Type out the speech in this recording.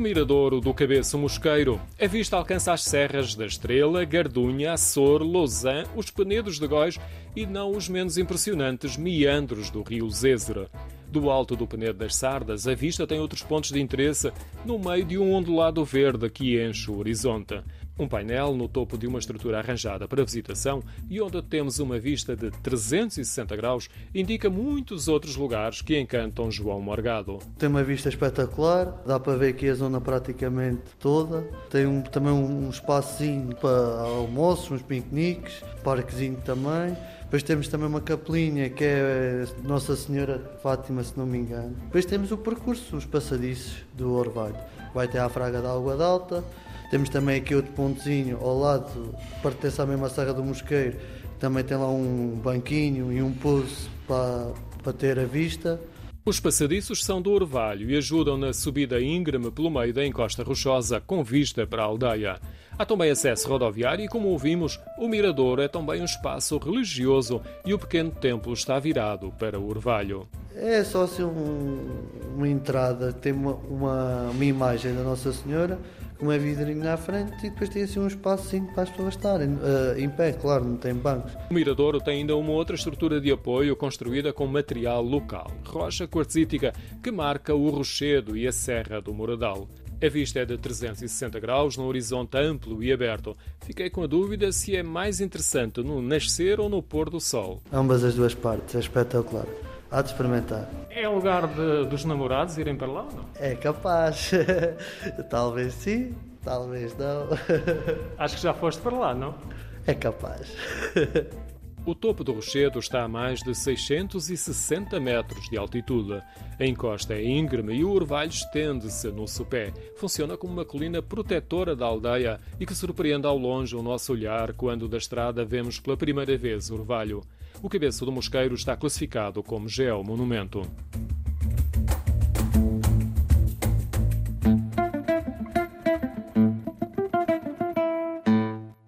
miradouro do Cabeço Mosqueiro, a vista alcança as serras da Estrela, Gardunha, Açor, Lausanne, os Penedos de Góis e não os menos impressionantes meandros do rio Zézere. Do alto do Penedo das Sardas, a vista tem outros pontos de interesse no meio de um ondulado verde que enche o horizonte. Um painel no topo de uma estrutura arranjada para visitação e onde temos uma vista de 360 graus indica muitos outros lugares que encantam João Morgado. Tem uma vista espetacular, dá para ver aqui a zona praticamente toda. Tem um, também um espacinho para almoços, uns piqueniques, parquezinho também. Depois temos também uma capelinha que é Nossa Senhora Fátima, se não me engano. Depois temos o percurso, os passadiços do Orvalho. Vai até à Fraga da Água d'Alta. Temos também aqui outro pontozinho ao lado, pertence à mesma Serra do Mosqueiro. Também tem lá um banquinho e um pouso para, para ter a vista. Os passadiços são do orvalho e ajudam na subida íngreme pelo meio da encosta rochosa, com vista para a aldeia. Há também acesso rodoviário e, como ouvimos, o mirador é também um espaço religioso e o pequeno templo está virado para o orvalho. É só assim um, uma entrada, tem uma, uma, uma imagem da Nossa Senhora com uma vidrinha à frente e depois tem assim um espaço para as pessoas estarem uh, em pé, claro, não tem bancos. O Miradouro tem ainda uma outra estrutura de apoio construída com material local, rocha quartzítica, que marca o rochedo e a serra do Moradal. A vista é de 360 graus, num horizonte amplo e aberto. Fiquei com a dúvida se é mais interessante no nascer ou no pôr do sol. Ambas as duas partes, é espetacular. Há de experimentar. É lugar de, dos namorados irem para lá ou não? É capaz. talvez sim, talvez não. Acho que já foste para lá, não? É capaz. O topo do rochedo está a mais de 660 metros de altitude. A encosta é íngreme e o orvalho estende-se no sopé. Funciona como uma colina protetora da aldeia e que surpreende ao longe o nosso olhar quando da estrada vemos pela primeira vez o orvalho. O cabeço do mosqueiro está classificado como geomonumento.